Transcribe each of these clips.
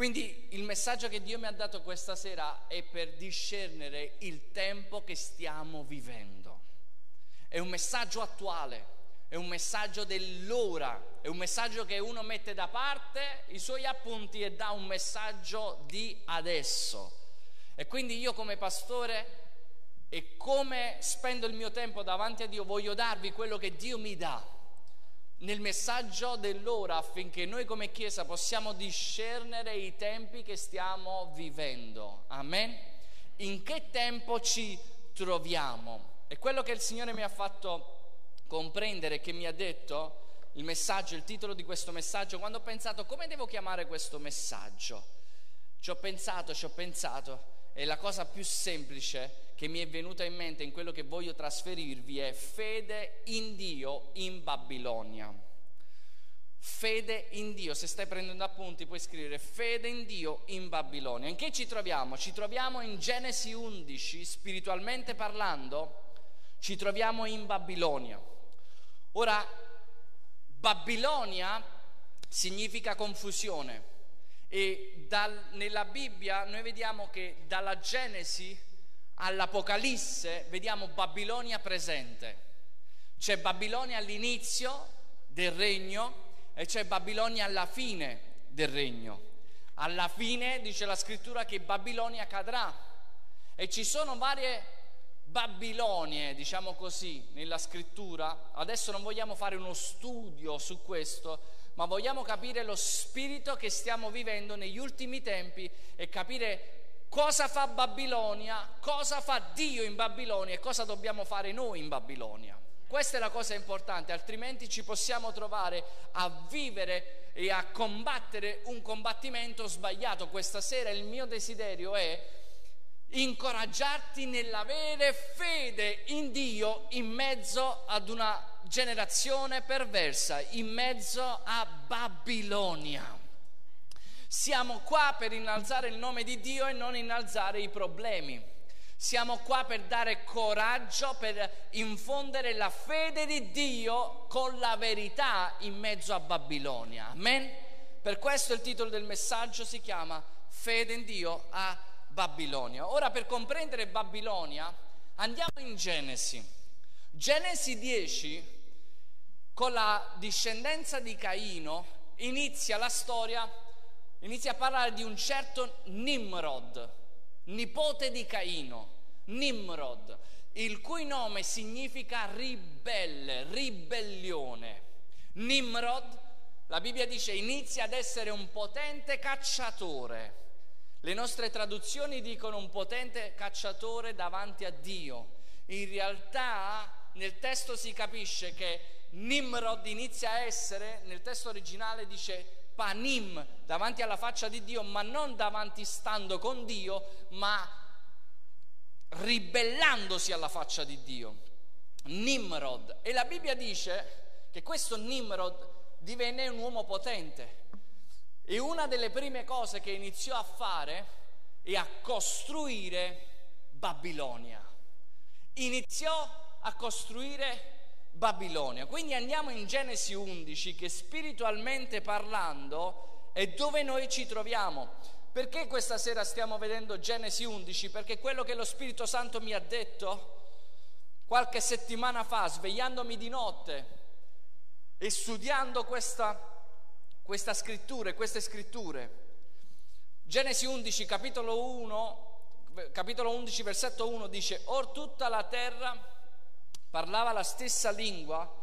Quindi il messaggio che Dio mi ha dato questa sera è per discernere il tempo che stiamo vivendo. È un messaggio attuale, è un messaggio dell'ora, è un messaggio che uno mette da parte i suoi appunti e dà un messaggio di adesso. E quindi io come pastore e come spendo il mio tempo davanti a Dio voglio darvi quello che Dio mi dà nel messaggio dell'ora affinché noi come Chiesa possiamo discernere i tempi che stiamo vivendo. Amen? In che tempo ci troviamo? E quello che il Signore mi ha fatto comprendere, che mi ha detto, il messaggio, il titolo di questo messaggio, quando ho pensato come devo chiamare questo messaggio, ci ho pensato, ci ho pensato, e la cosa più semplice che mi è venuta in mente in quello che voglio trasferirvi è fede in Dio in Babilonia. Fede in Dio, se stai prendendo appunti puoi scrivere fede in Dio in Babilonia. In che ci troviamo? Ci troviamo in Genesi 11, spiritualmente parlando, ci troviamo in Babilonia. Ora, Babilonia significa confusione e dal, nella Bibbia noi vediamo che dalla Genesi all'Apocalisse vediamo Babilonia presente. C'è Babilonia all'inizio del regno e c'è Babilonia alla fine del regno. Alla fine dice la scrittura che Babilonia cadrà e ci sono varie Babilonie, diciamo così, nella scrittura. Adesso non vogliamo fare uno studio su questo, ma vogliamo capire lo spirito che stiamo vivendo negli ultimi tempi e capire cosa fa Babilonia, cosa fa Dio in Babilonia e cosa dobbiamo fare noi in Babilonia. Questa è la cosa importante, altrimenti ci possiamo trovare a vivere e a combattere un combattimento sbagliato. Questa sera il mio desiderio è incoraggiarti nell'avere fede in Dio in mezzo ad una generazione perversa, in mezzo a Babilonia. Siamo qua per innalzare il nome di Dio e non innalzare i problemi. Siamo qua per dare coraggio, per infondere la fede di Dio con la verità in mezzo a Babilonia. Amen? Per questo il titolo del messaggio si chiama Fede in Dio a Babilonia. Ora per comprendere Babilonia andiamo in Genesi. Genesi 10, con la discendenza di Caino, inizia la storia inizia a parlare di un certo Nimrod, nipote di Caino, Nimrod, il cui nome significa ribelle, ribellione. Nimrod, la Bibbia dice, inizia ad essere un potente cacciatore. Le nostre traduzioni dicono un potente cacciatore davanti a Dio. In realtà nel testo si capisce che Nimrod inizia a essere, nel testo originale dice panim, davanti alla faccia di Dio, ma non davanti stando con Dio, ma ribellandosi alla faccia di Dio. Nimrod. E la Bibbia dice che questo Nimrod divenne un uomo potente. E una delle prime cose che iniziò a fare è a costruire Babilonia. Iniziò a costruire Babilonia. Quindi andiamo in Genesi 11 che spiritualmente parlando è dove noi ci troviamo. Perché questa sera stiamo vedendo Genesi 11? Perché quello che lo Spirito Santo mi ha detto qualche settimana fa, svegliandomi di notte e studiando questa, questa scrittura, queste scritture. Genesi 11, capitolo 1, capitolo 11, versetto 1 dice, Or tutta la terra parlava la stessa lingua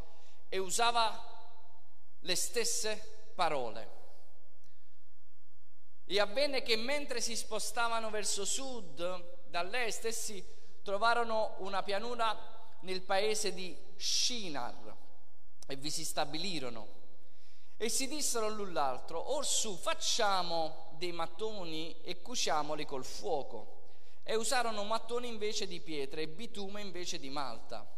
e usava le stesse parole. E avvenne che mentre si spostavano verso sud, dall'est, essi trovarono una pianura nel paese di Shinar e vi si stabilirono. E si dissero l'un l'altro, orsù facciamo dei mattoni e cuciamoli col fuoco. E usarono mattoni invece di pietre e bitume invece di malta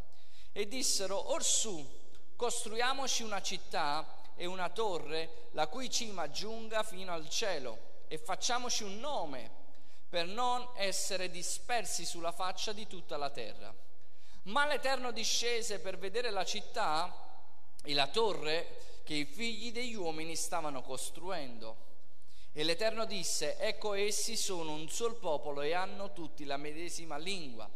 e dissero, orsù, costruiamoci una città e una torre la cui cima giunga fino al cielo e facciamoci un nome per non essere dispersi sulla faccia di tutta la terra. Ma l'Eterno discese per vedere la città e la torre che i figli degli uomini stavano costruendo. E l'Eterno disse, ecco essi sono un sol popolo e hanno tutti la medesima lingua.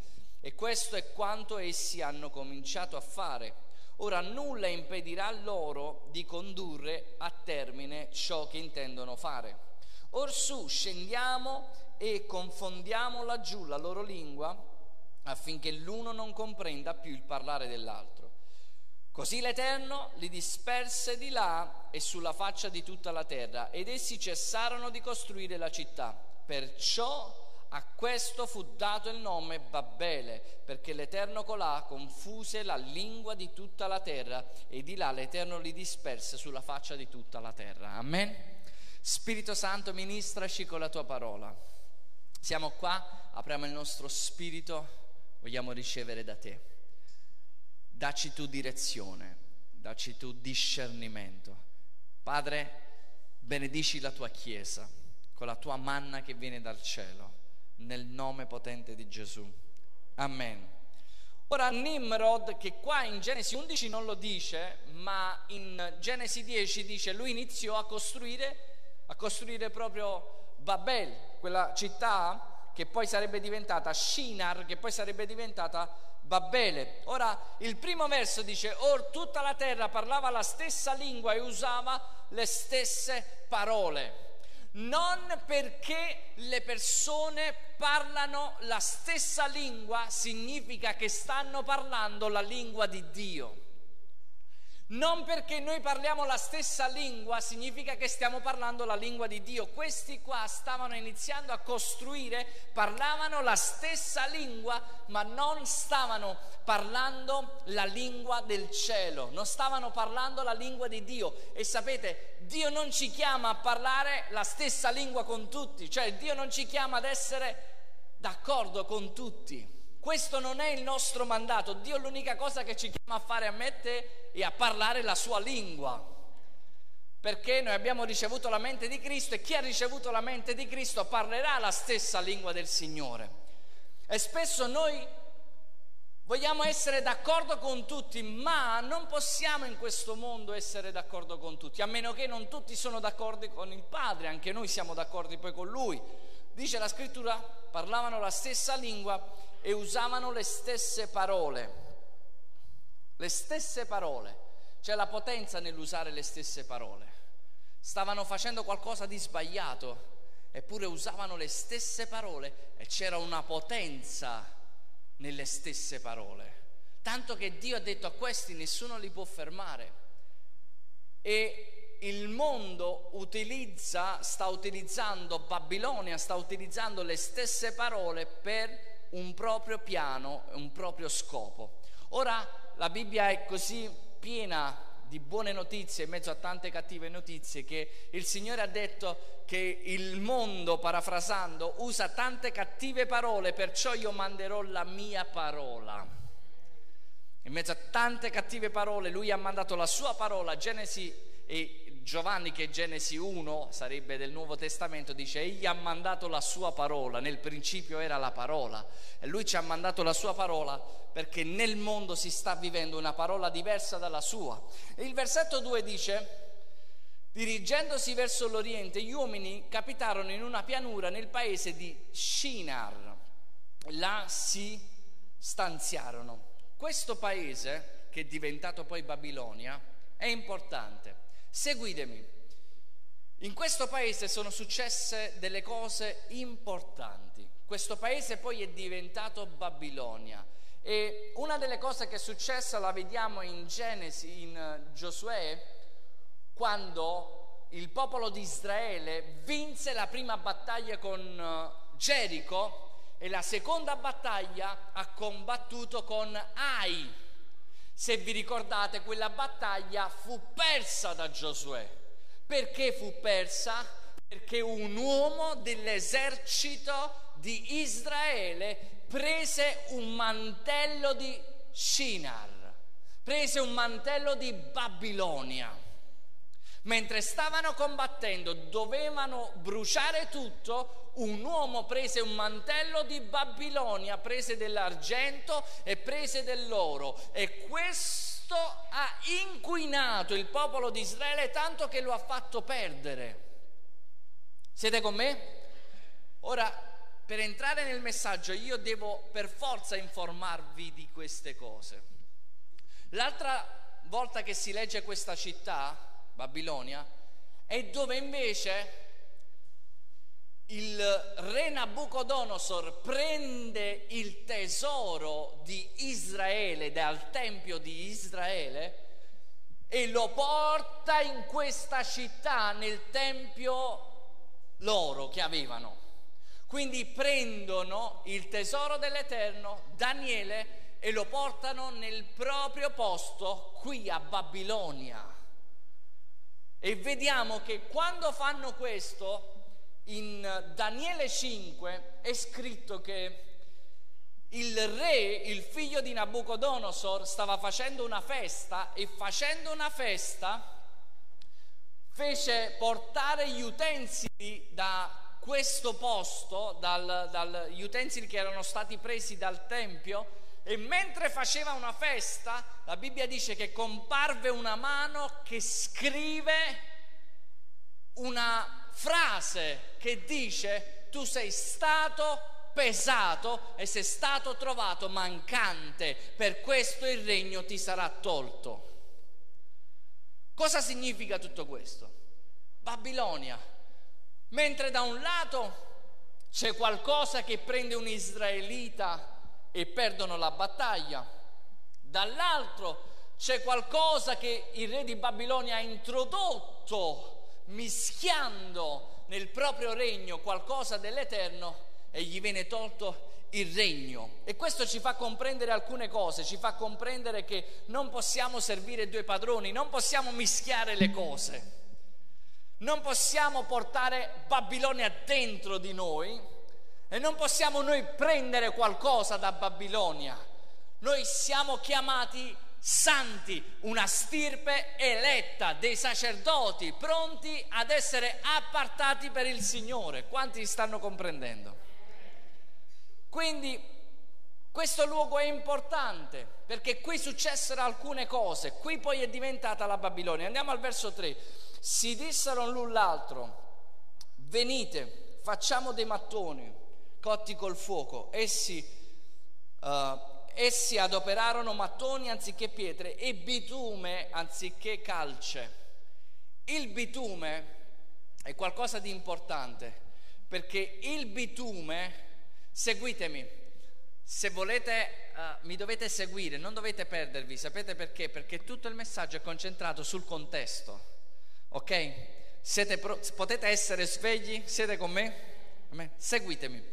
E questo è quanto essi hanno cominciato a fare. Ora nulla impedirà loro di condurre a termine ciò che intendono fare. Orsù scendiamo e confondiamo laggiù la loro lingua affinché l'uno non comprenda più il parlare dell'altro. Così l'Eterno li disperse di là e sulla faccia di tutta la terra ed essi cessarono di costruire la città. Perciò a questo fu dato il nome Babbele, perché l'Eterno colà confuse la lingua di tutta la terra e di là l'Eterno li disperse sulla faccia di tutta la terra. Amen. Spirito Santo, ministraci con la tua parola. Siamo qua, apriamo il nostro spirito, vogliamo ricevere da te. Dacci tu direzione, dacci tu discernimento. Padre, benedici la tua Chiesa con la tua manna che viene dal cielo nel nome potente di Gesù. Amen. Ora Nimrod, che qua in Genesi 11 non lo dice, ma in Genesi 10 dice, lui iniziò a costruire, a costruire proprio Babel, quella città che poi sarebbe diventata Shinar, che poi sarebbe diventata Babele. Ora il primo verso dice, or tutta la terra parlava la stessa lingua e usava le stesse parole non perché le persone parlano la stessa lingua significa che stanno parlando la lingua di Dio. Non perché noi parliamo la stessa lingua significa che stiamo parlando la lingua di Dio. Questi qua stavano iniziando a costruire, parlavano la stessa lingua, ma non stavano parlando la lingua del cielo, non stavano parlando la lingua di Dio. E sapete, Dio non ci chiama a parlare la stessa lingua con tutti, cioè Dio non ci chiama ad essere d'accordo con tutti. Questo non è il nostro mandato. Dio l'unica cosa che ci chiama a fare a me e a parlare la sua lingua. Perché noi abbiamo ricevuto la mente di Cristo e chi ha ricevuto la mente di Cristo parlerà la stessa lingua del Signore. E spesso noi vogliamo essere d'accordo con tutti, ma non possiamo in questo mondo essere d'accordo con tutti, a meno che non tutti sono d'accordo con il Padre, anche noi siamo d'accordo poi con Lui. Dice la scrittura, parlavano la stessa lingua e usavano le stesse parole. Le stesse parole. C'è la potenza nell'usare le stesse parole. Stavano facendo qualcosa di sbagliato, eppure usavano le stesse parole e c'era una potenza nelle stesse parole. Tanto che Dio ha detto a questi nessuno li può fermare. E il mondo utilizza, sta utilizzando, Babilonia sta utilizzando le stesse parole per un proprio piano, un proprio scopo. Ora la Bibbia è così piena di buone notizie in mezzo a tante cattive notizie che il Signore ha detto che il mondo, parafrasando, usa tante cattive parole, perciò io manderò la mia parola. In mezzo a tante cattive parole, lui ha mandato la sua parola, Genesi e Giovanni che Genesi 1 sarebbe del Nuovo Testamento dice egli ha mandato la sua parola, nel principio era la parola e lui ci ha mandato la sua parola perché nel mondo si sta vivendo una parola diversa dalla sua. E il versetto 2 dice dirigendosi verso l'oriente gli uomini capitarono in una pianura nel paese di Shinar, là si stanziarono. Questo paese che è diventato poi Babilonia è importante Seguitemi. In questo paese sono successe delle cose importanti. Questo paese poi è diventato Babilonia. E una delle cose che è successa la vediamo in Genesi, in Giosuè, quando il popolo di Israele vinse la prima battaglia con eh, Gerico e la seconda battaglia ha combattuto con Ai. Se vi ricordate, quella battaglia fu persa da Giosuè. Perché fu persa? Perché un uomo dell'esercito di Israele prese un mantello di Shinar, prese un mantello di Babilonia. Mentre stavano combattendo, dovevano bruciare tutto, un uomo prese un mantello di Babilonia, prese dell'argento e prese dell'oro e questo ha inquinato il popolo di Israele tanto che lo ha fatto perdere. Siete con me? Ora, per entrare nel messaggio io devo per forza informarvi di queste cose. L'altra volta che si legge questa città, Babilonia, è dove invece il re Nabucodonosor prende il tesoro di Israele dal Tempio di Israele e lo porta in questa città, nel Tempio loro che avevano. Quindi prendono il tesoro dell'Eterno, Daniele, e lo portano nel proprio posto qui a Babilonia. E vediamo che quando fanno questo, in Daniele 5 è scritto che il re, il figlio di Nabucodonosor, stava facendo una festa e facendo una festa fece portare gli utensili da questo posto, dal, gli utensili che erano stati presi dal Tempio, e mentre faceva una festa, la Bibbia dice che comparve una mano che scrive una frase che dice tu sei stato pesato e sei stato trovato mancante, per questo il regno ti sarà tolto. Cosa significa tutto questo? Babilonia. Mentre da un lato c'è qualcosa che prende un israelita e perdono la battaglia, dall'altro c'è qualcosa che il re di Babilonia ha introdotto mischiando nel proprio regno qualcosa dell'eterno e gli viene tolto il regno. E questo ci fa comprendere alcune cose, ci fa comprendere che non possiamo servire due padroni, non possiamo mischiare le cose, non possiamo portare Babilonia dentro di noi e non possiamo noi prendere qualcosa da Babilonia. Noi siamo chiamati santi, una stirpe eletta dei sacerdoti pronti ad essere appartati per il Signore. Quanti stanno comprendendo? Quindi questo luogo è importante perché qui successero alcune cose, qui poi è diventata la Babilonia. Andiamo al verso 3. Si dissero l'un l'altro, venite, facciamo dei mattoni cotti col fuoco. Essi, uh, essi adoperarono mattoni anziché pietre e bitume anziché calce. Il bitume è qualcosa di importante perché il bitume Seguitemi. Se volete, uh, mi dovete seguire, non dovete perdervi. Sapete perché? Perché tutto il messaggio è concentrato sul contesto. Ok? Pro- potete essere svegli? Siete con me? Seguitemi.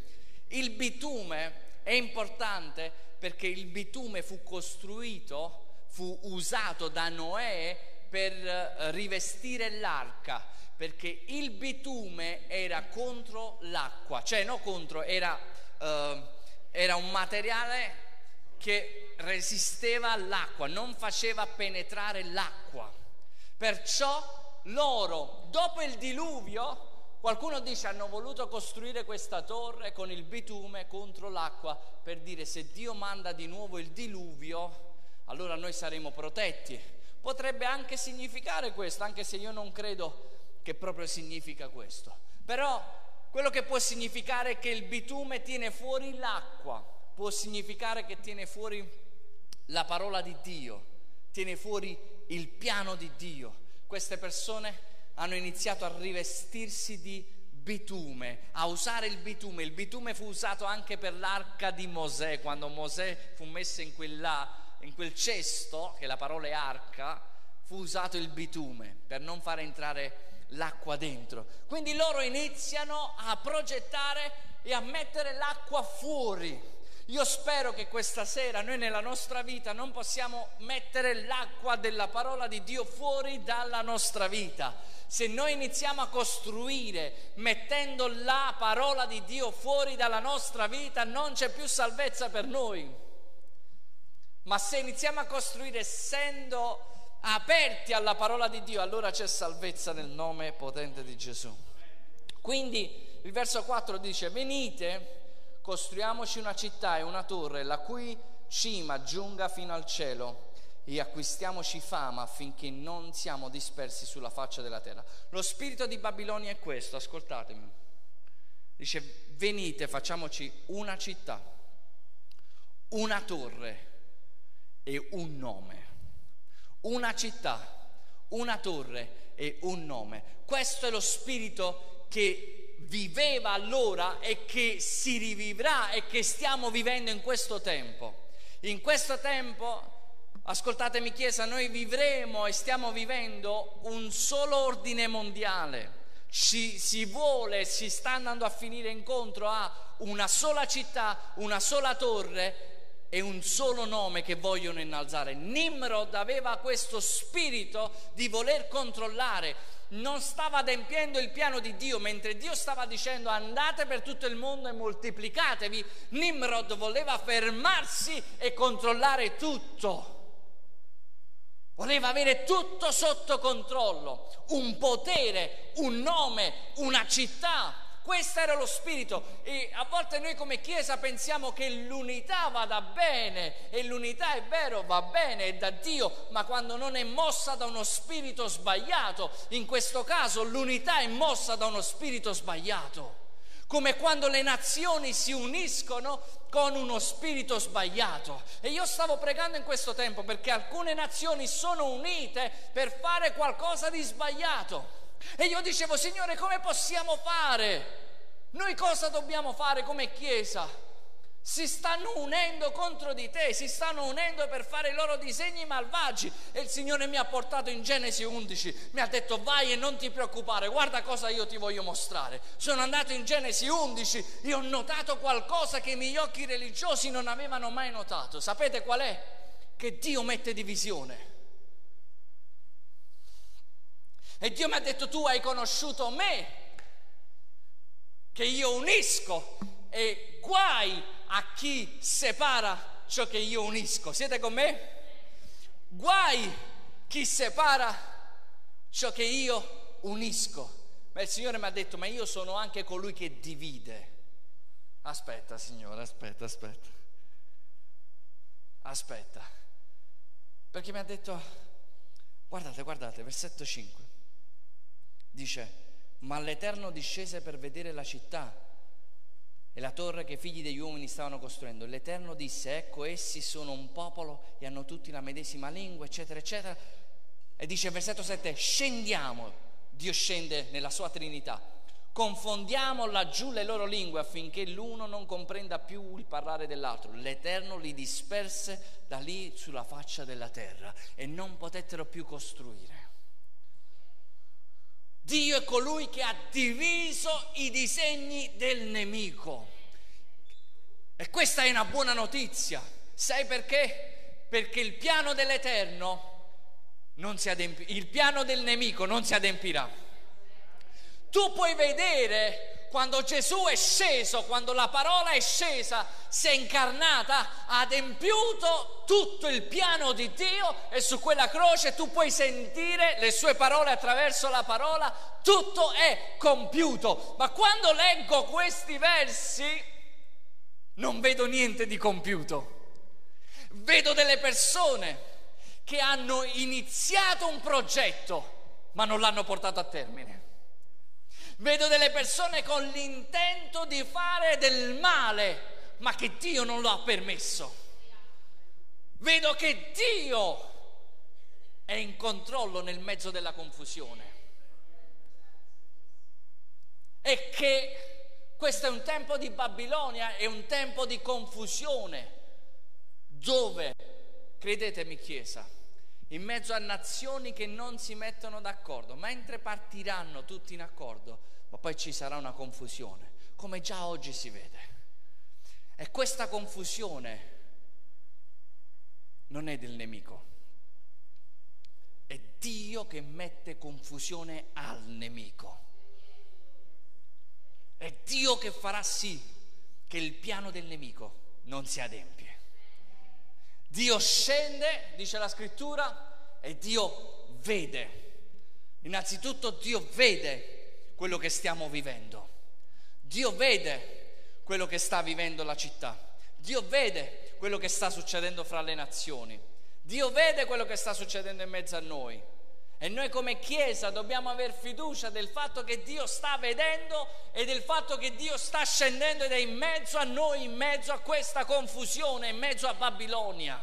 Il bitume è importante perché il bitume fu costruito, fu usato da Noè per uh, rivestire l'arca perché il bitume era contro l'acqua, cioè non contro, era eh, era un materiale che resisteva all'acqua, non faceva penetrare l'acqua. Perciò loro, dopo il diluvio, qualcuno dice hanno voluto costruire questa torre con il bitume contro l'acqua per dire se Dio manda di nuovo il diluvio, allora noi saremo protetti. Potrebbe anche significare questo, anche se io non credo che proprio significa questo. Però quello che può significare che il bitume tiene fuori l'acqua, può significare che tiene fuori la parola di Dio, tiene fuori il piano di Dio. Queste persone hanno iniziato a rivestirsi di bitume, a usare il bitume. Il bitume fu usato anche per l'arca di Mosè, quando Mosè fu messo in, quella, in quel cesto, che la parola è arca, fu usato il bitume per non far entrare l'acqua dentro. Quindi loro iniziano a progettare e a mettere l'acqua fuori. Io spero che questa sera noi nella nostra vita non possiamo mettere l'acqua della parola di Dio fuori dalla nostra vita. Se noi iniziamo a costruire mettendo la parola di Dio fuori dalla nostra vita, non c'è più salvezza per noi. Ma se iniziamo a costruire essendo aperti alla parola di Dio, allora c'è salvezza nel nome potente di Gesù. Quindi il verso 4 dice, venite, costruiamoci una città e una torre, la cui cima giunga fino al cielo, e acquistiamoci fama affinché non siamo dispersi sulla faccia della terra. Lo spirito di Babilonia è questo, ascoltatemi. Dice, venite, facciamoci una città, una torre e un nome. Una città, una torre e un nome. Questo è lo spirito che viveva allora e che si rivivrà e che stiamo vivendo in questo tempo. In questo tempo Ascoltatemi Chiesa, noi vivremo e stiamo vivendo un solo ordine mondiale. Ci, si vuole, si sta andando a finire incontro a una sola città, una sola torre e un solo nome che vogliono innalzare. Nimrod aveva questo spirito di voler controllare, non stava adempiendo il piano di Dio, mentre Dio stava dicendo andate per tutto il mondo e moltiplicatevi, Nimrod voleva fermarsi e controllare tutto. Voleva avere tutto sotto controllo, un potere, un nome, una città. Questo era lo spirito e a volte noi come Chiesa pensiamo che l'unità vada bene e l'unità è vero, va bene, è da Dio, ma quando non è mossa da uno spirito sbagliato, in questo caso l'unità è mossa da uno spirito sbagliato come quando le nazioni si uniscono con uno spirito sbagliato. E io stavo pregando in questo tempo perché alcune nazioni sono unite per fare qualcosa di sbagliato. E io dicevo, Signore, come possiamo fare? Noi cosa dobbiamo fare come Chiesa? si stanno unendo contro di te, si stanno unendo per fare i loro disegni malvagi. E il Signore mi ha portato in Genesi 11, mi ha detto vai e non ti preoccupare, guarda cosa io ti voglio mostrare. Sono andato in Genesi 11 e ho notato qualcosa che i miei occhi religiosi non avevano mai notato. Sapete qual è? Che Dio mette divisione. E Dio mi ha detto tu hai conosciuto me, che io unisco e guai a chi separa ciò che io unisco. Siete con me? Guai chi separa ciò che io unisco. Ma il Signore mi ha detto, ma io sono anche colui che divide. Aspetta, Signore, aspetta, aspetta. Aspetta. Perché mi ha detto, guardate, guardate, versetto 5. Dice, ma l'Eterno discese per vedere la città e la torre che i figli degli uomini stavano costruendo. L'Eterno disse, ecco essi sono un popolo e hanno tutti la medesima lingua, eccetera, eccetera. E dice versetto 7, scendiamo, Dio scende nella sua Trinità, confondiamo laggiù le loro lingue affinché l'uno non comprenda più il parlare dell'altro. L'Eterno li disperse da lì sulla faccia della terra e non potettero più costruire. Dio è colui che ha diviso i disegni del nemico. E questa è una buona notizia. Sai perché? Perché il piano dell'Eterno non si adempirà, il piano del nemico non si adempirà. Tu puoi vedere quando Gesù è sceso, quando la parola è scesa, si è incarnata, ha adempiuto tutto il piano di Dio e su quella croce tu puoi sentire le sue parole attraverso la parola, tutto è compiuto. Ma quando leggo questi versi non vedo niente di compiuto. Vedo delle persone che hanno iniziato un progetto ma non l'hanno portato a termine. Vedo delle persone con l'intento di fare del male, ma che Dio non lo ha permesso. Vedo che Dio è in controllo nel mezzo della confusione. E che questo è un tempo di Babilonia, è un tempo di confusione, dove, credetemi Chiesa, in mezzo a nazioni che non si mettono d'accordo, mentre partiranno tutti in accordo, ma poi ci sarà una confusione, come già oggi si vede. E questa confusione non è del nemico, è Dio che mette confusione al nemico. È Dio che farà sì che il piano del nemico non si adempie. Dio scende, dice la scrittura, e Dio vede. Innanzitutto Dio vede quello che stiamo vivendo. Dio vede quello che sta vivendo la città. Dio vede quello che sta succedendo fra le nazioni. Dio vede quello che sta succedendo in mezzo a noi. E noi come Chiesa dobbiamo avere fiducia del fatto che Dio sta vedendo e del fatto che Dio sta scendendo ed è in mezzo a noi, in mezzo a questa confusione, in mezzo a Babilonia.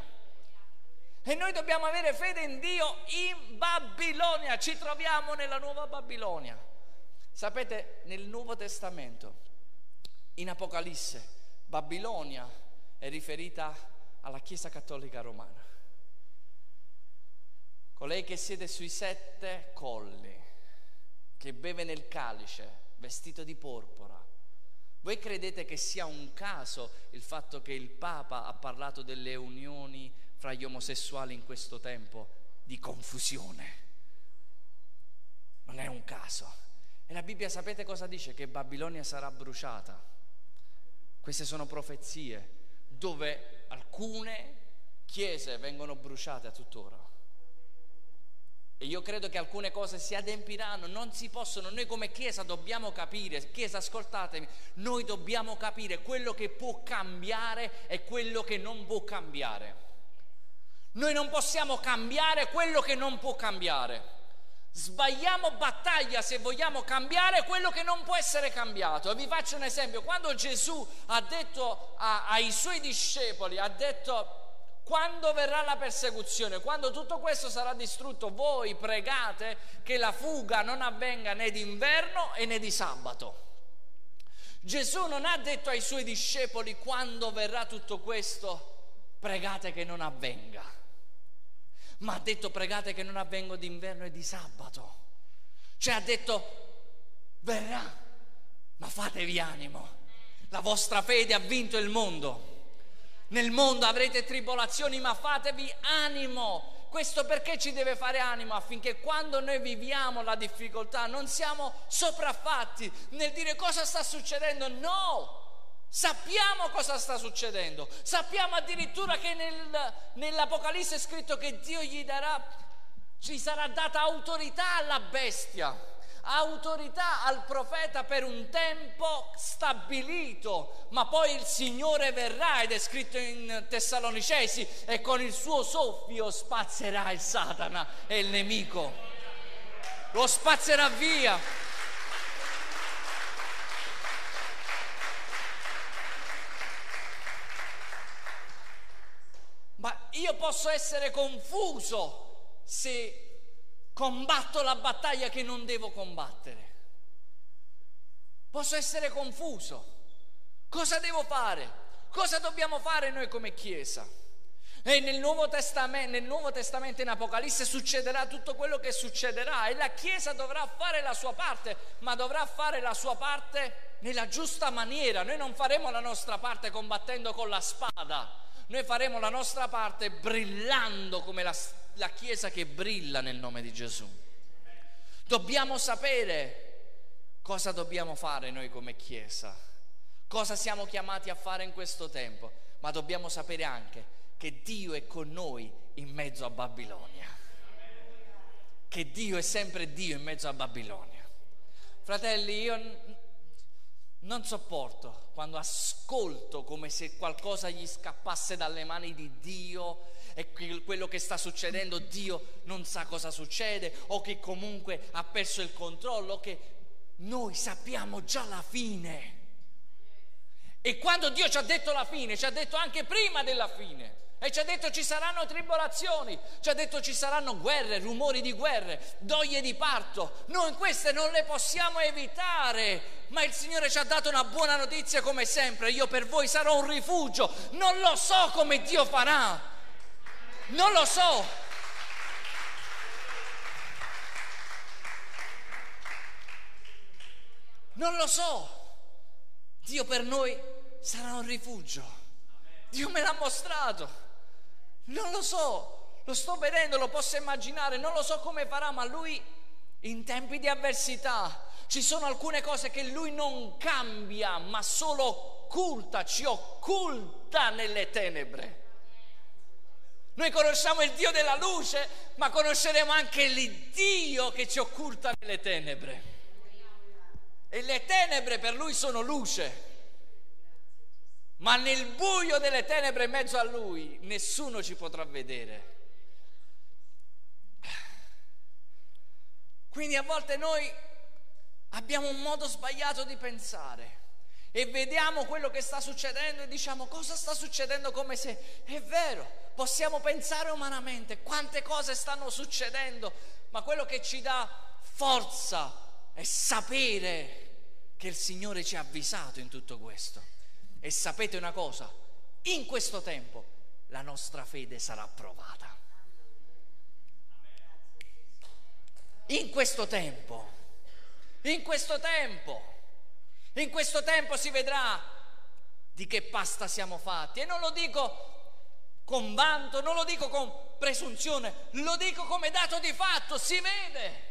E noi dobbiamo avere fede in Dio in Babilonia, ci troviamo nella nuova Babilonia. Sapete, nel Nuovo Testamento, in Apocalisse, Babilonia è riferita alla Chiesa Cattolica Romana colei che siede sui sette colli, che beve nel calice, vestito di porpora. Voi credete che sia un caso il fatto che il Papa ha parlato delle unioni fra gli omosessuali in questo tempo di confusione? Non è un caso. E la Bibbia sapete cosa dice? Che Babilonia sarà bruciata. Queste sono profezie dove alcune chiese vengono bruciate a tuttora. E io credo che alcune cose si adempiranno, non si possono, noi come Chiesa dobbiamo capire, Chiesa ascoltatemi, noi dobbiamo capire quello che può cambiare e quello che non può cambiare. Noi non possiamo cambiare quello che non può cambiare. Sbagliamo battaglia se vogliamo cambiare quello che non può essere cambiato. Vi faccio un esempio, quando Gesù ha detto a, ai suoi discepoli, ha detto quando verrà la persecuzione, quando tutto questo sarà distrutto, voi pregate che la fuga non avvenga né d'inverno e né di sabato. Gesù non ha detto ai suoi discepoli quando verrà tutto questo, pregate che non avvenga, ma ha detto pregate che non avvenga d'inverno e di sabato. Cioè ha detto verrà, ma fatevi animo, la vostra fede ha vinto il mondo. Nel mondo avrete tribolazioni, ma fatevi animo. Questo perché ci deve fare animo? Affinché quando noi viviamo la difficoltà non siamo sopraffatti nel dire cosa sta succedendo. No! Sappiamo cosa sta succedendo. Sappiamo addirittura che nel, nell'Apocalisse è scritto che Dio gli darà, ci sarà data autorità alla bestia autorità al profeta per un tempo stabilito, ma poi il Signore verrà ed è scritto in Tessalonicesi e con il suo soffio spazzerà il Satana e il nemico. Lo spazzerà via. Ma io posso essere confuso se combatto la battaglia che non devo combattere. Posso essere confuso. Cosa devo fare? Cosa dobbiamo fare noi come Chiesa? E nel Nuovo, nel Nuovo Testamento, in Apocalisse, succederà tutto quello che succederà e la Chiesa dovrà fare la sua parte, ma dovrà fare la sua parte nella giusta maniera. Noi non faremo la nostra parte combattendo con la spada, noi faremo la nostra parte brillando come la, la Chiesa che brilla nel nome di Gesù. Dobbiamo sapere cosa dobbiamo fare noi come Chiesa, cosa siamo chiamati a fare in questo tempo, ma dobbiamo sapere anche che Dio è con noi in mezzo a Babilonia, che Dio è sempre Dio in mezzo a Babilonia. Fratelli, io non sopporto quando ascolto come se qualcosa gli scappasse dalle mani di Dio e quello che sta succedendo Dio non sa cosa succede o che comunque ha perso il controllo, o che noi sappiamo già la fine. E quando Dio ci ha detto la fine, ci ha detto anche prima della fine. E ci ha detto ci saranno tribolazioni, ci ha detto ci saranno guerre, rumori di guerre, doglie di parto. Noi queste non le possiamo evitare, ma il Signore ci ha dato una buona notizia come sempre. Io per voi sarò un rifugio. Non lo so come Dio farà. Non lo so. Non lo so. Dio per noi sarà un rifugio. Dio me l'ha mostrato. Non lo so, lo sto vedendo, lo posso immaginare, non lo so come farà, ma lui in tempi di avversità ci sono alcune cose che lui non cambia, ma solo occulta, ci occulta nelle tenebre. Noi conosciamo il Dio della luce, ma conosceremo anche il Dio che ci occulta nelle tenebre. E le tenebre per lui sono luce. Ma nel buio delle tenebre in mezzo a lui nessuno ci potrà vedere. Quindi a volte noi abbiamo un modo sbagliato di pensare e vediamo quello che sta succedendo e diciamo cosa sta succedendo come se è vero, possiamo pensare umanamente quante cose stanno succedendo, ma quello che ci dà forza è sapere che il Signore ci ha avvisato in tutto questo. E sapete una cosa, in questo tempo la nostra fede sarà provata. In questo tempo, in questo tempo in questo tempo si vedrà di che pasta siamo fatti. E non lo dico con vanto, non lo dico con presunzione, lo dico come dato di fatto, si vede.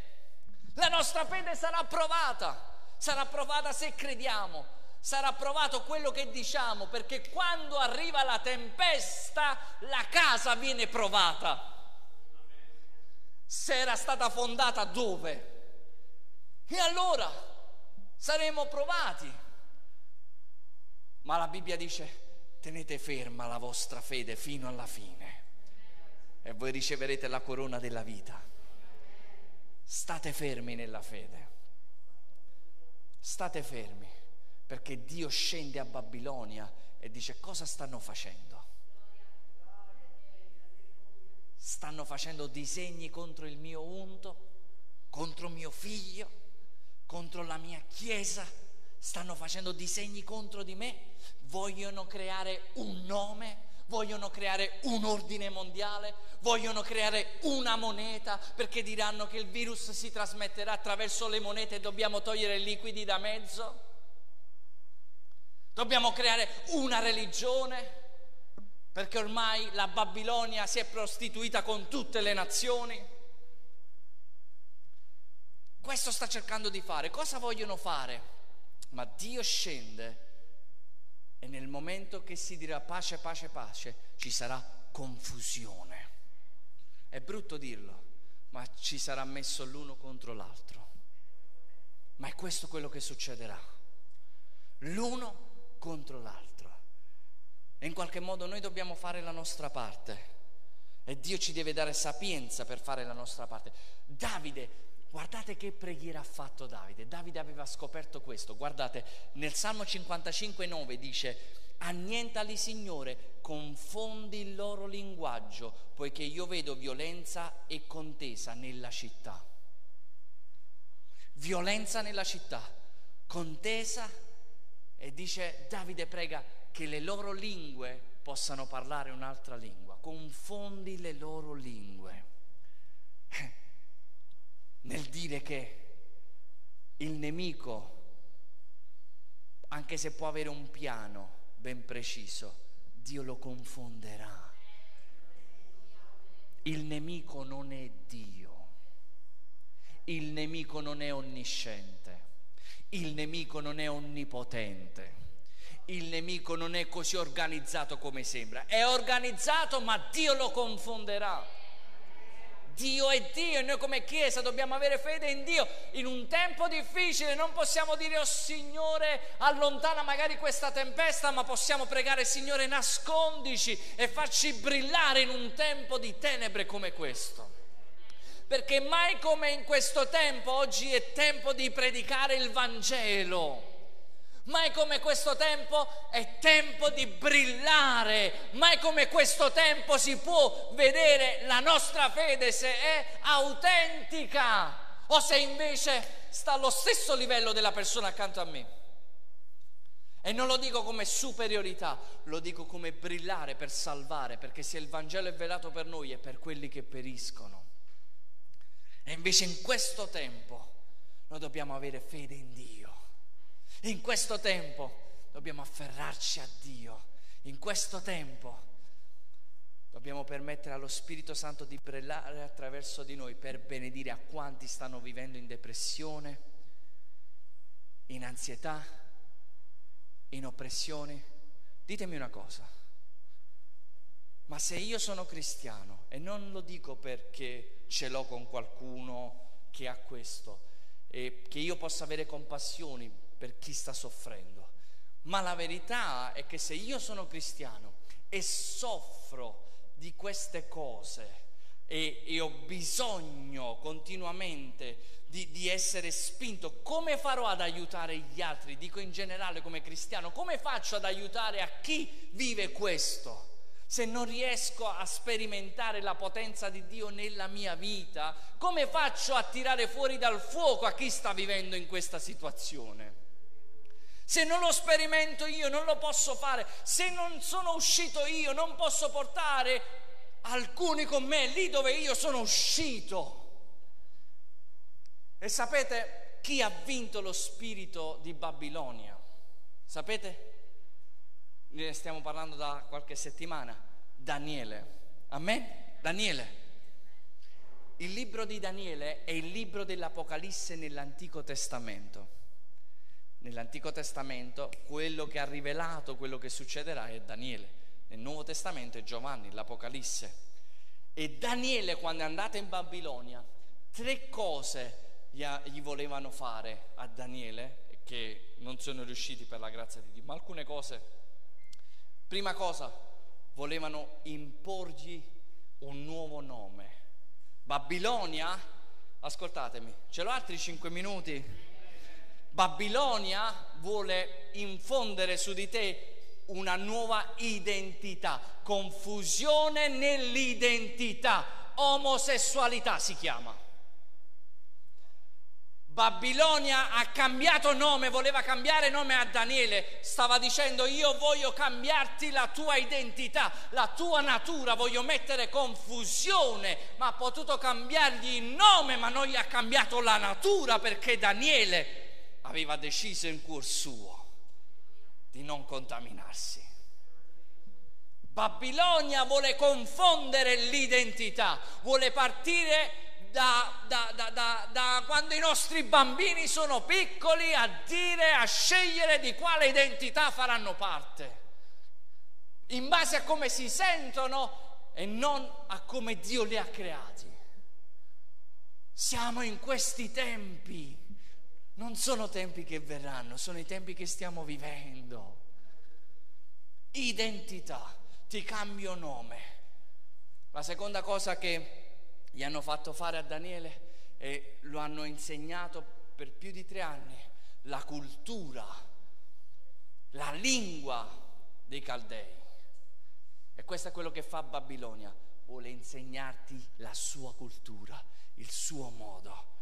La nostra fede sarà provata, sarà provata se crediamo, sarà provato quello che diciamo, perché quando arriva la tempesta la casa viene provata. Se era stata fondata dove? E allora saremo provati. Ma la Bibbia dice tenete ferma la vostra fede fino alla fine e voi riceverete la corona della vita. State fermi nella fede. State fermi perché Dio scende a Babilonia e dice cosa stanno facendo? Stanno facendo disegni contro il mio unto, contro mio figlio contro la mia chiesa, stanno facendo disegni contro di me, vogliono creare un nome, vogliono creare un ordine mondiale, vogliono creare una moneta perché diranno che il virus si trasmetterà attraverso le monete e dobbiamo togliere i liquidi da mezzo. Dobbiamo creare una religione perché ormai la Babilonia si è prostituita con tutte le nazioni. Questo sta cercando di fare. Cosa vogliono fare? Ma Dio scende e nel momento che si dirà pace, pace, pace, ci sarà confusione. È brutto dirlo, ma ci sarà messo l'uno contro l'altro. Ma è questo quello che succederà. L'uno contro l'altro. E in qualche modo noi dobbiamo fare la nostra parte. E Dio ci deve dare sapienza per fare la nostra parte. Davide Guardate che preghiera ha fatto Davide. Davide aveva scoperto questo. Guardate, nel Salmo 55, 9 dice, annientali Signore, confondi il loro linguaggio, poiché io vedo violenza e contesa nella città. Violenza nella città, contesa e dice Davide prega che le loro lingue possano parlare un'altra lingua, confondi le loro lingue nel dire che il nemico, anche se può avere un piano ben preciso, Dio lo confonderà. Il nemico non è Dio, il nemico non è onnisciente, il nemico non è onnipotente, il nemico non è così organizzato come sembra, è organizzato ma Dio lo confonderà. Dio è Dio e noi come Chiesa dobbiamo avere fede in Dio. In un tempo difficile non possiamo dire, oh Signore, allontana magari questa tempesta, ma possiamo pregare, Signore, nascondici e farci brillare in un tempo di tenebre come questo. Perché mai come in questo tempo, oggi è tempo di predicare il Vangelo Mai come questo tempo è tempo di brillare, mai come questo tempo si può vedere la nostra fede se è autentica o se invece sta allo stesso livello della persona accanto a me. E non lo dico come superiorità, lo dico come brillare per salvare, perché se il Vangelo è velato per noi è per quelli che periscono. E invece in questo tempo noi dobbiamo avere fede in Dio in questo tempo dobbiamo afferrarci a Dio. In questo tempo dobbiamo permettere allo Spirito Santo di brillare attraverso di noi per benedire a quanti stanno vivendo in depressione, in ansietà, in oppressioni. Ditemi una cosa, ma se io sono cristiano e non lo dico perché ce l'ho con qualcuno che ha questo, e che io possa avere compassioni per chi sta soffrendo. Ma la verità è che se io sono cristiano e soffro di queste cose, e, e ho bisogno continuamente di, di, essere spinto, come farò ad aiutare gli altri? Dico in generale come cristiano, come faccio ad aiutare a chi vive questo? Se non riesco a sperimentare la potenza di Dio nella mia vita, come faccio a tirare fuori dal fuoco a chi sta vivendo in questa situazione? Se non lo sperimento io, non lo posso fare. Se non sono uscito io, non posso portare alcuni con me lì dove io sono uscito. E sapete chi ha vinto lo spirito di Babilonia? Sapete? Ne stiamo parlando da qualche settimana. Daniele. Amen? Daniele. Il libro di Daniele è il libro dell'Apocalisse nell'Antico Testamento. Nell'Antico Testamento quello che ha rivelato quello che succederà è Daniele. Nel Nuovo Testamento è Giovanni, l'Apocalisse. E Daniele quando è andato in Babilonia, tre cose gli volevano fare a Daniele, che non sono riusciti per la grazia di Dio, ma alcune cose. Prima cosa, volevano imporgli un nuovo nome. Babilonia, ascoltatemi, ce l'ho altri cinque minuti? Babilonia vuole infondere su di te una nuova identità, confusione nell'identità, omosessualità si chiama. Babilonia ha cambiato nome, voleva cambiare nome a Daniele, stava dicendo io voglio cambiarti la tua identità, la tua natura, voglio mettere confusione, ma ha potuto cambiargli il nome, ma non gli ha cambiato la natura perché Daniele aveva deciso in cuor suo di non contaminarsi. Babilonia vuole confondere l'identità, vuole partire da, da, da, da, quando i nostri bambini sono piccoli a dire, a scegliere di quale identità faranno parte, in base a come si sentono e non a come Dio li ha creati. Siamo in questi tempi, non sono tempi che verranno, sono i tempi che stiamo vivendo. Identità, ti cambio nome. La seconda cosa che gli hanno fatto fare a Daniele e lo hanno insegnato per più di tre anni, la cultura, la lingua dei Caldei. E questo è quello che fa Babilonia, vuole insegnarti la sua cultura, il suo modo.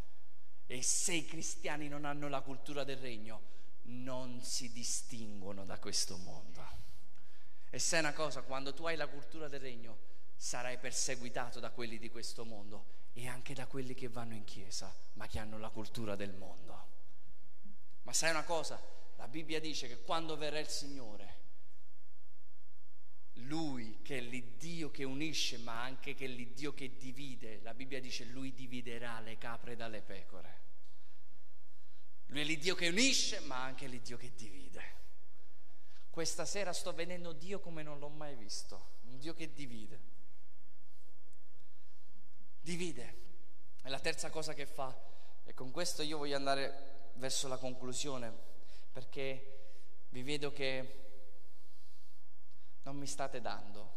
E se i cristiani non hanno la cultura del regno, non si distinguono da questo mondo. E sai una cosa, quando tu hai la cultura del regno, sarai perseguitato da quelli di questo mondo e anche da quelli che vanno in chiesa, ma che hanno la cultura del mondo. Ma sai una cosa? La Bibbia dice che quando verrà il Signore, Lui che è l'Iddio che unisce, ma anche che è l'Iddio che divide, la Bibbia dice Lui dividerà le capre dalle pecore. Lui è l'Iddio che unisce, ma anche l'Iddio che divide. Questa sera sto vedendo Dio come non l'ho mai visto, un Dio che divide divide. È la terza cosa che fa. E con questo io voglio andare verso la conclusione, perché vi vedo che non mi state dando.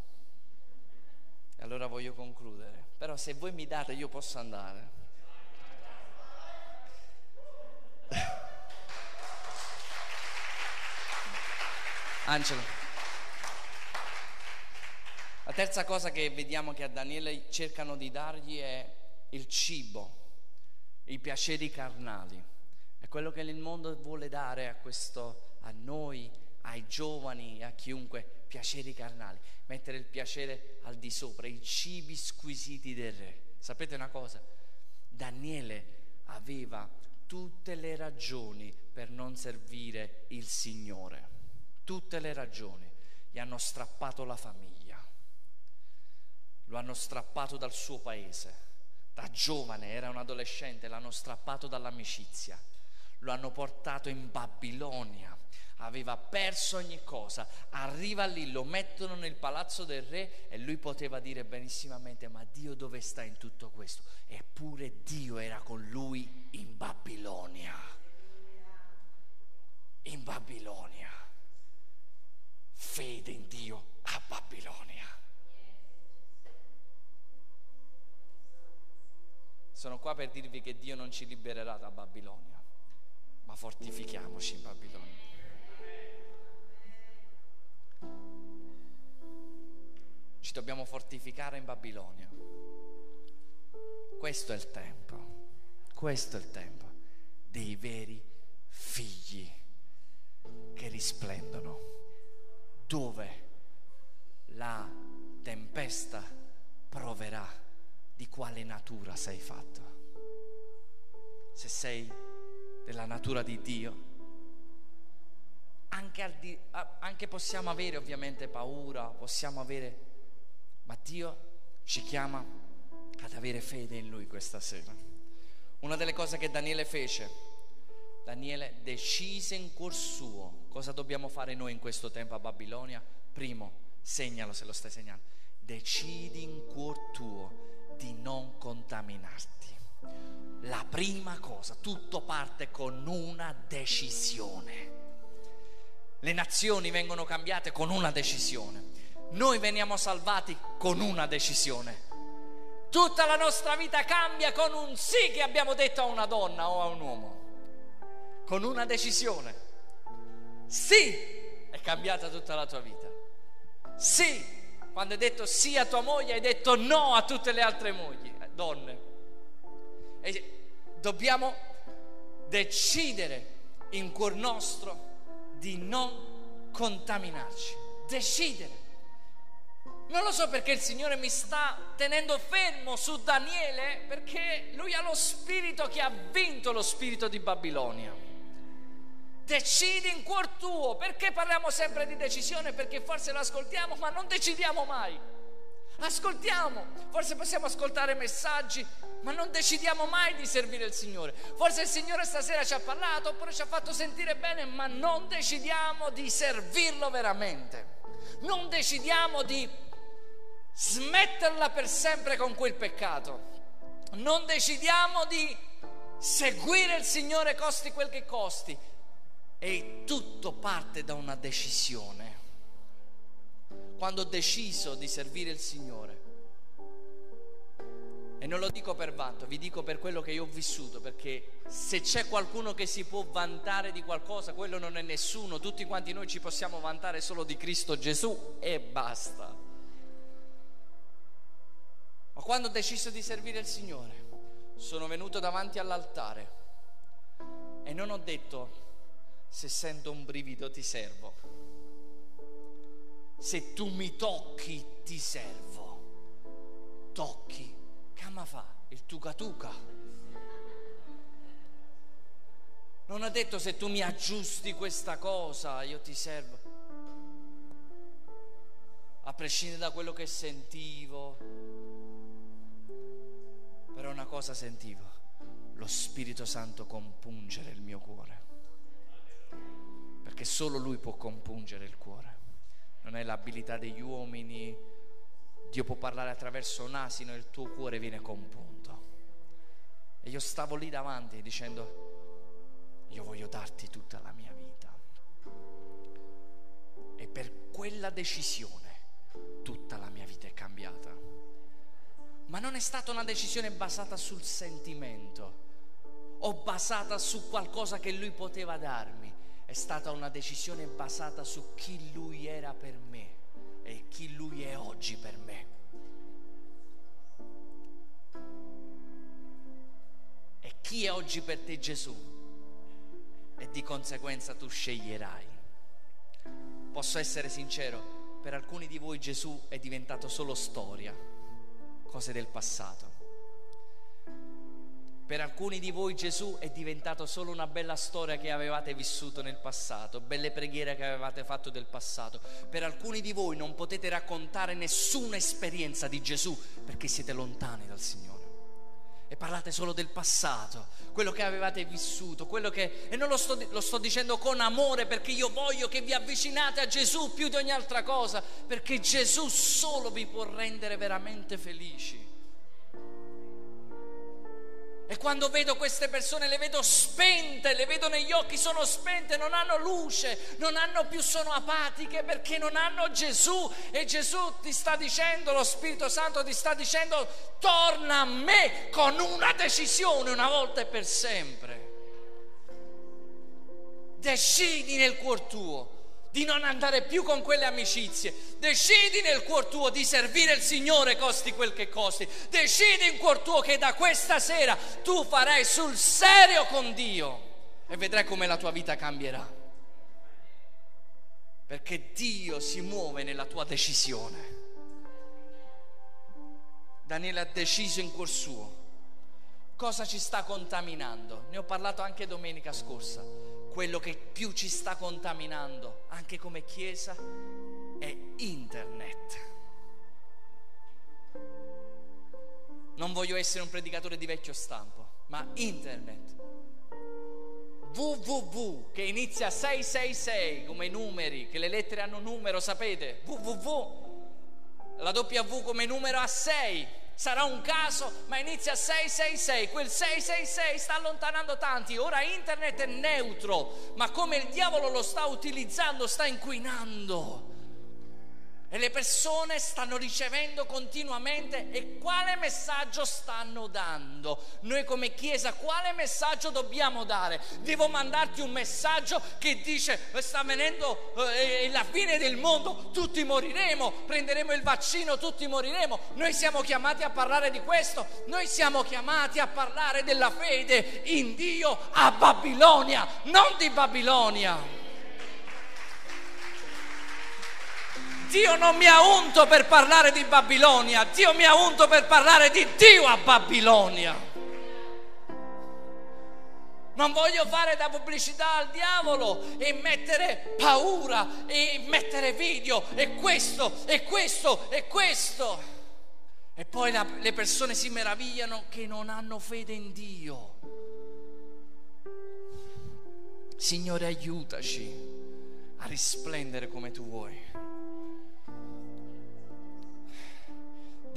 E allora voglio concludere. Però se voi mi date io posso andare. Angelo. La terza cosa che vediamo che a Daniele cercano di dargli è il cibo, i piaceri carnali. È quello che il mondo vuole dare a, questo, a noi, ai giovani, a chiunque, piaceri carnali. Mettere il piacere al di sopra, i cibi squisiti del re. Sapete una cosa? Daniele aveva tutte le ragioni per non servire il Signore. Tutte le ragioni. Gli hanno strappato la famiglia lo hanno strappato dal suo paese. Da giovane, era un adolescente, l'hanno strappato dall'amicizia, lo hanno portato in Babilonia, aveva perso ogni cosa, arriva lì, lo mettono nel palazzo del re e lui poteva dire benissimamente ma Dio dove sta in tutto questo? Eppure Dio era con lui in Babilonia. In Babilonia. Fede in Dio a Babilonia. sono qua per dirvi che Dio non ci libererà da Babilonia, ma fortifichiamoci in Babilonia. Ci dobbiamo fortificare in Babilonia. Questo è il tempo, questo è il tempo dei veri figli che risplendono, dove la tempesta proverà di quale natura sei fatto. Se sei della natura di Dio, anche, di, anche possiamo avere ovviamente paura, possiamo avere, ma Dio ci chiama ad avere fede in Lui questa sera. Una delle cose che Daniele fece, Daniele decise in cuor suo cosa dobbiamo fare noi in questo tempo a Babilonia. Primo, segnalo se lo stai segnando, decidi in cuor tuo di non contaminarti. La prima cosa, tutto parte con una decisione. Le nazioni vengono cambiate con una decisione. Noi veniamo salvati con una decisione. Tutta la nostra vita cambia con un sì che abbiamo detto a una donna o a un uomo. Con una decisione. Sì, è cambiata tutta la tua vita. Sì, quando hai detto sì a tua moglie, hai detto no a tutte le altre mogli, eh, donne. E dobbiamo decidere in cuor nostro di non contaminarci. Decidere. Non lo so perché il Signore mi sta tenendo fermo su Daniele, perché lui ha lo spirito che ha vinto lo spirito di Babilonia. Decidi in cuor tuo. Perché parliamo sempre di decisione? Perché forse l'ascoltiamo, ma non decidiamo mai. Ascoltiamo, forse possiamo ascoltare messaggi, ma non decidiamo mai di servire il Signore. Forse il Signore stasera ci ha parlato oppure ci ha fatto sentire bene, ma non decidiamo di servirlo veramente. Non decidiamo di smetterla per sempre con quel peccato. Non decidiamo di seguire il Signore costi quel che costi. E tutto parte da una decisione. Quando ho deciso di servire il Signore, e non lo dico per vanto, vi dico per quello che io ho vissuto, perché se c'è qualcuno che si può vantare di qualcosa, quello non è nessuno, tutti quanti noi ci possiamo vantare solo di Cristo Gesù e basta. Ma quando ho deciso di servire il Signore, sono venuto davanti all'altare e non ho detto se sento un brivido ti servo. Se tu mi tocchi ti servo. Tocchi. Come fa? Il tuca tuca. Non ha detto se tu mi aggiusti questa cosa io ti servo. A prescindere da quello che sentivo. Però una cosa sentivo. Lo Spirito Santo compungere il mio cuore perché solo Lui può compungere il cuore. Non è l'abilità degli uomini, Dio può parlare attraverso un asino e il tuo cuore viene compunto. E io stavo lì davanti dicendo, io voglio darti tutta la mia vita. E per quella decisione tutta la mia vita è cambiata. Ma non è stata una decisione basata sul sentimento o basata su qualcosa che lui poteva darmi è stata una decisione basata su chi lui era per me e chi lui è oggi per me. E chi è oggi per te Gesù? E di conseguenza tu sceglierai. Posso essere sincero, per alcuni di voi Gesù è diventato solo storia, cose del passato. Per alcuni di voi Gesù è diventato solo una bella storia che avevate vissuto nel passato, belle preghiere che avevate fatto del passato. Per alcuni di voi non potete raccontare nessuna esperienza di Gesù perché siete lontani dal Signore. E parlate solo del passato, quello che avevate vissuto, quello che... E non lo sto, lo sto dicendo con amore perché io voglio che vi avvicinate a Gesù più di ogni altra cosa, perché Gesù solo vi può rendere veramente felici. E quando vedo queste persone le vedo spente, le vedo negli occhi, sono spente, non hanno luce, non hanno più, sono apatiche perché non hanno Gesù. E Gesù ti sta dicendo, lo Spirito Santo ti sta dicendo, torna a me con una decisione una volta e per sempre. Decidi nel cuor tuo di non andare più con quelle amicizie. Decidi nel cuor tuo di servire il Signore costi quel che costi. Decidi in cuor tuo che da questa sera tu farai sul serio con Dio e vedrai come la tua vita cambierà. Perché Dio si muove nella tua decisione. Daniele ha deciso in cuor suo cosa ci sta contaminando. Ne ho parlato anche domenica scorsa quello che più ci sta contaminando, anche come Chiesa, è internet. Non voglio essere un predicatore di vecchio stampo, ma internet. www che inizia 666 come numeri, che le lettere hanno numero, sapete? www, la W come numero a 6 sarà un caso, ma inizia 666, quel 666 sta allontanando tanti, ora internet è neutro, ma come il diavolo lo sta utilizzando, sta inquinando. E le persone stanno ricevendo continuamente e quale messaggio stanno dando? Noi come Chiesa quale messaggio dobbiamo dare? Devo mandarti un messaggio che dice sta venendo eh, la fine del mondo, tutti moriremo, prenderemo il vaccino, tutti moriremo. Noi siamo chiamati a parlare di questo, noi siamo chiamati a parlare della fede in Dio a Babilonia, non di Babilonia. Dio non mi ha unto per parlare di Babilonia, Dio mi ha unto per parlare di Dio a Babilonia. Non voglio fare da pubblicità al diavolo e mettere paura e mettere video e questo e questo e questo. E poi la, le persone si meravigliano che non hanno fede in Dio. Signore aiutaci a risplendere come tu vuoi.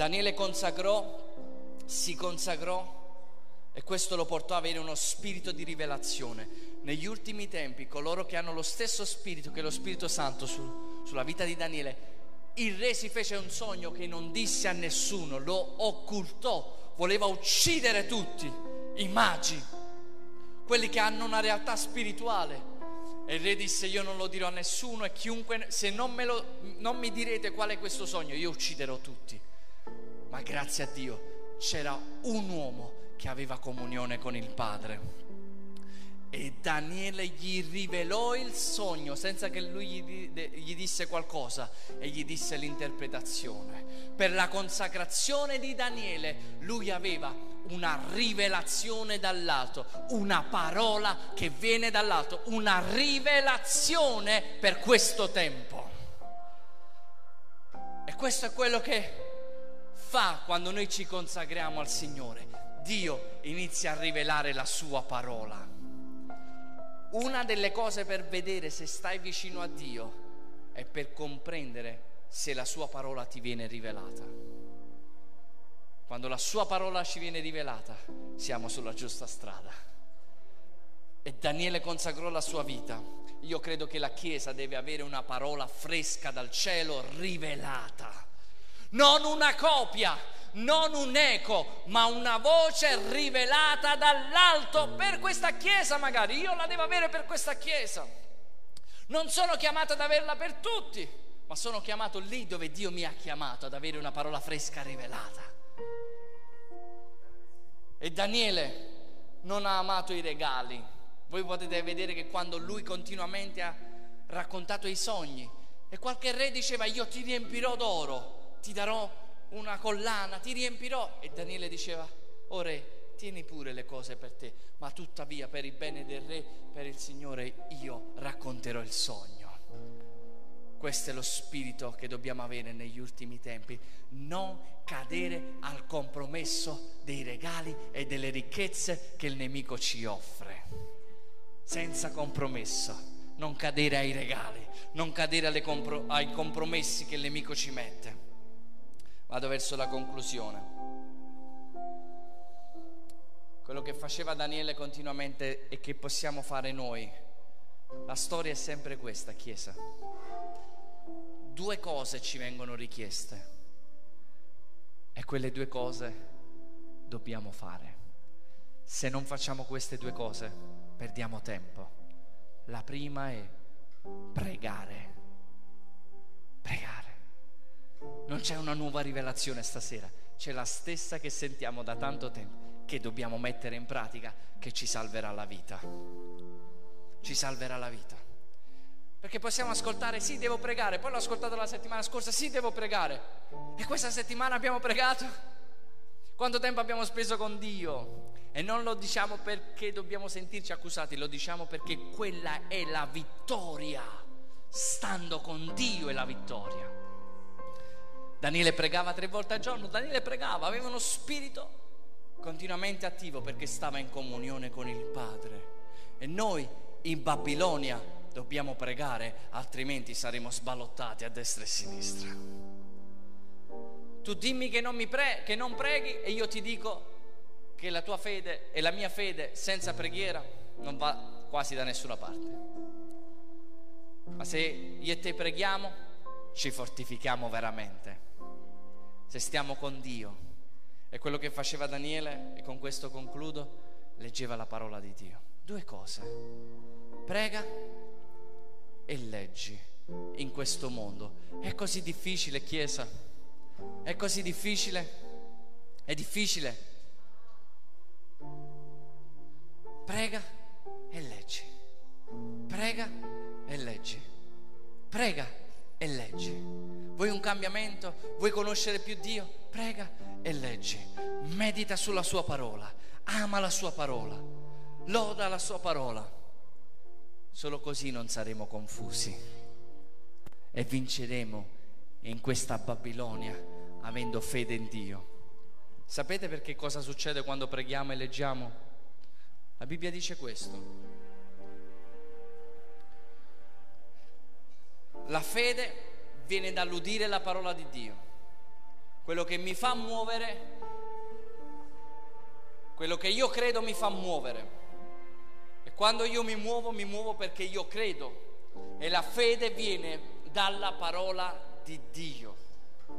Daniele consacrò, si consacrò e questo lo portò ad avere uno spirito di rivelazione. Negli ultimi tempi coloro che hanno lo stesso spirito che lo Spirito Santo su, sulla vita di Daniele, il re si fece un sogno che non disse a nessuno, lo occultò, voleva uccidere tutti, i magi, quelli che hanno una realtà spirituale. E il re disse: Io non lo dirò a nessuno, e chiunque, se non, lo, non mi direte qual è questo sogno, io ucciderò tutti ma grazie a Dio c'era un uomo che aveva comunione con il Padre. E Daniele gli rivelò il sogno senza che lui gli, disse qualcosa e gli disse l'interpretazione. Per la consacrazione di Daniele lui aveva una rivelazione dall'alto, una parola che viene dall'alto, una rivelazione per questo tempo. E questo è quello che fa quando noi ci consacriamo al Signore? Dio inizia a rivelare la sua parola. Una delle cose per vedere se stai vicino a Dio è per comprendere se la sua parola ti viene rivelata. Quando la sua parola ci viene rivelata, siamo sulla giusta strada. E Daniele consacrò la sua vita. Io credo che la Chiesa deve avere una parola fresca dal cielo rivelata non una copia, non un eco, ma una voce rivelata dall'alto per questa chiesa magari. Io la devo avere per questa chiesa. Non sono chiamato ad averla per tutti, ma sono chiamato lì dove Dio mi ha chiamato ad avere una parola fresca rivelata. E Daniele non ha amato i regali. Voi potete vedere che quando lui continuamente ha raccontato i sogni e qualche re diceva io ti riempirò d'oro, ti darò una collana, ti riempirò. E Daniele diceva, o re, tieni pure le cose per te, ma tuttavia per il bene del re, per il Signore, io racconterò il sogno. Questo è lo spirito che dobbiamo avere negli ultimi tempi, non cadere al compromesso dei regali e delle ricchezze che il nemico ci offre. Senza compromesso, non cadere ai regali, non cadere compro- ai compromessi che il nemico ci mette. Vado verso la conclusione. quello che faceva Daniele continuamente e che possiamo fare noi. La storia è sempre questa, Chiesa. Due cose ci vengono richieste e quelle due cose dobbiamo fare. Se non facciamo queste due cose, perdiamo tempo. La prima è pregare. Pregare. Non c'è una nuova rivelazione stasera, c'è la stessa che sentiamo da tanto tempo, che dobbiamo mettere in pratica, che ci salverà la vita. Ci salverà la vita. Perché possiamo ascoltare, sì, devo pregare, poi l'ho ascoltato la settimana scorsa, sì, devo pregare. E questa settimana abbiamo pregato? Quanto tempo abbiamo speso con Dio? E non lo diciamo perché dobbiamo sentirci accusati, lo diciamo perché quella è la vittoria. Stando con Dio è la vittoria. Daniele pregava tre volte al giorno, Daniele pregava, aveva uno spirito continuamente attivo perché stava in comunione con il Padre. E noi in Babilonia dobbiamo pregare, altrimenti saremo sballottati a destra e a sinistra. Tu dimmi che non, pre- che non preghi e io ti dico che la tua fede e la mia fede senza preghiera non va quasi da nessuna parte. Ma se io e te preghiamo, ci fortifichiamo veramente. Se stiamo con Dio. E quello che faceva Daniele, e con questo concludo, leggeva la parola di Dio. Due cose. Prega e leggi in questo mondo. È così difficile, Chiesa. È così difficile. È difficile Prega e leggi. Prega e leggi. Prega e leggi. Vuoi un cambiamento? Vuoi conoscere più Dio? Prega e leggi. Medita sulla sua parola. Ama la sua parola. Loda la sua parola. Solo così non saremo confusi e vinceremo in questa Babilonia avendo fede in Dio. Sapete perché cosa succede quando preghiamo e leggiamo? La Bibbia dice questo. La fede viene dall'udire la parola di Dio. Quello che mi fa muovere, quello che io credo mi fa muovere. E quando io mi muovo, mi muovo perché io credo. E la fede viene dalla parola di Dio.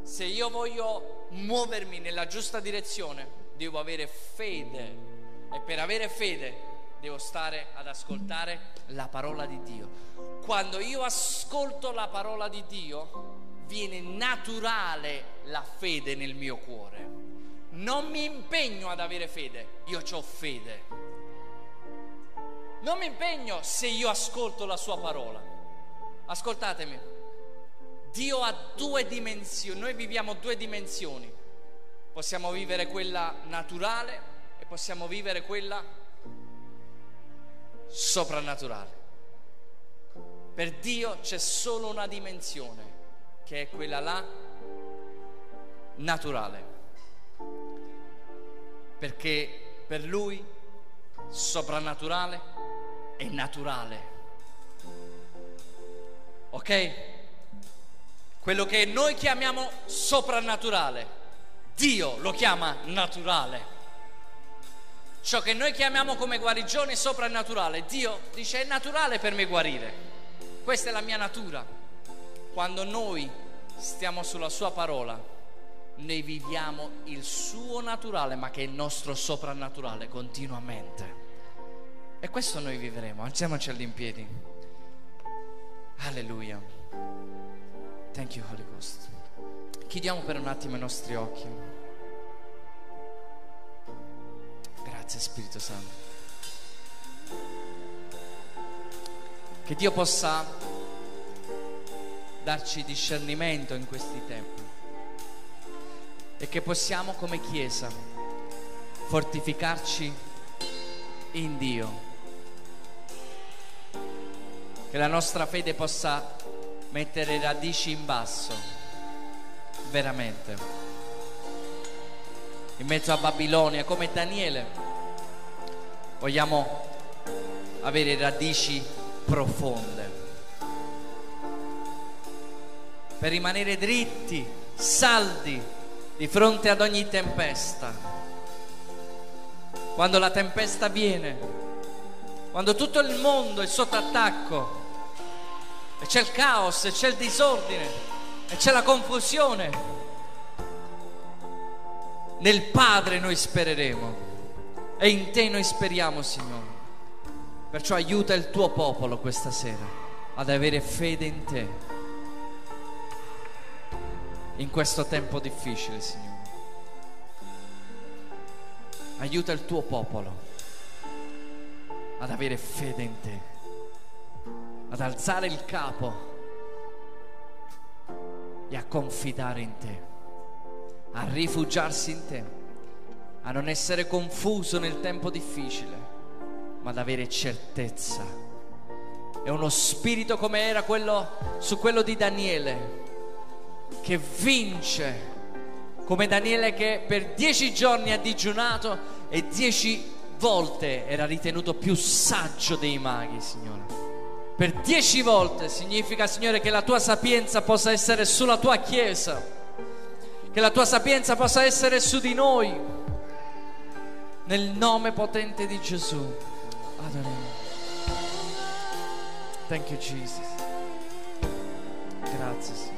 Se io voglio muovermi nella giusta direzione, devo avere fede e per avere fede devo stare ad ascoltare la parola di Dio. Quando io ascolto la parola di Dio, viene naturale la fede nel mio cuore. Non mi impegno ad avere fede, io ho fede. Non mi impegno se io ascolto la sua parola. Ascoltatemi, Dio ha due dimensioni, noi viviamo due dimensioni. Possiamo vivere quella naturale possiamo vivere quella soprannaturale. Per Dio c'è solo una dimensione, che è quella là naturale. Perché per Lui soprannaturale è naturale. Ok? Quello che noi chiamiamo soprannaturale, Dio lo chiama naturale. Ciò che noi chiamiamo come guarigione soprannaturale, Dio dice è naturale per me guarire. Questa è la mia natura. Quando noi stiamo sulla sua parola, noi viviamo il suo naturale, ma che è il nostro soprannaturale continuamente. E questo noi vivremo. Alziamoci all'impiedi. Alleluia. Thank you, Holy Ghost. Chiudiamo per un attimo i nostri occhi. Grazie Spirito Santo. Che Dio possa darci discernimento in questi tempi e che possiamo come Chiesa fortificarci in Dio. Che la nostra fede possa mettere radici in basso, veramente, in mezzo a Babilonia, come Daniele vogliamo avere radici profonde. Per rimanere dritti, saldi di fronte ad ogni tempesta. quando la tempesta viene, quando tutto il mondo è sotto attacco e c'è il caos, e c'è il disordine, e c'è la confusione, nel Padre noi spereremo e in te noi speriamo, Signore. Perciò aiuta il tuo popolo questa sera ad avere fede in te in questo tempo difficile, Signore. Aiuta il tuo popolo ad avere fede in te, ad alzare il capo e a confidare in te, a rifugiarsi in te, a non essere confuso nel tempo difficile, ma ad avere certezza. È uno spirito come era quello su quello di Daniele, che vince come Daniele che per dieci giorni ha digiunato e dieci volte era ritenuto più saggio dei maghi, Signore. Per dieci volte significa, Signore, che la tua sapienza possa essere sulla tua Chiesa, che la tua sapienza possa essere su di noi, nel nome potente di Gesù. Adoriamo. Thank you, Jesus. Grazie.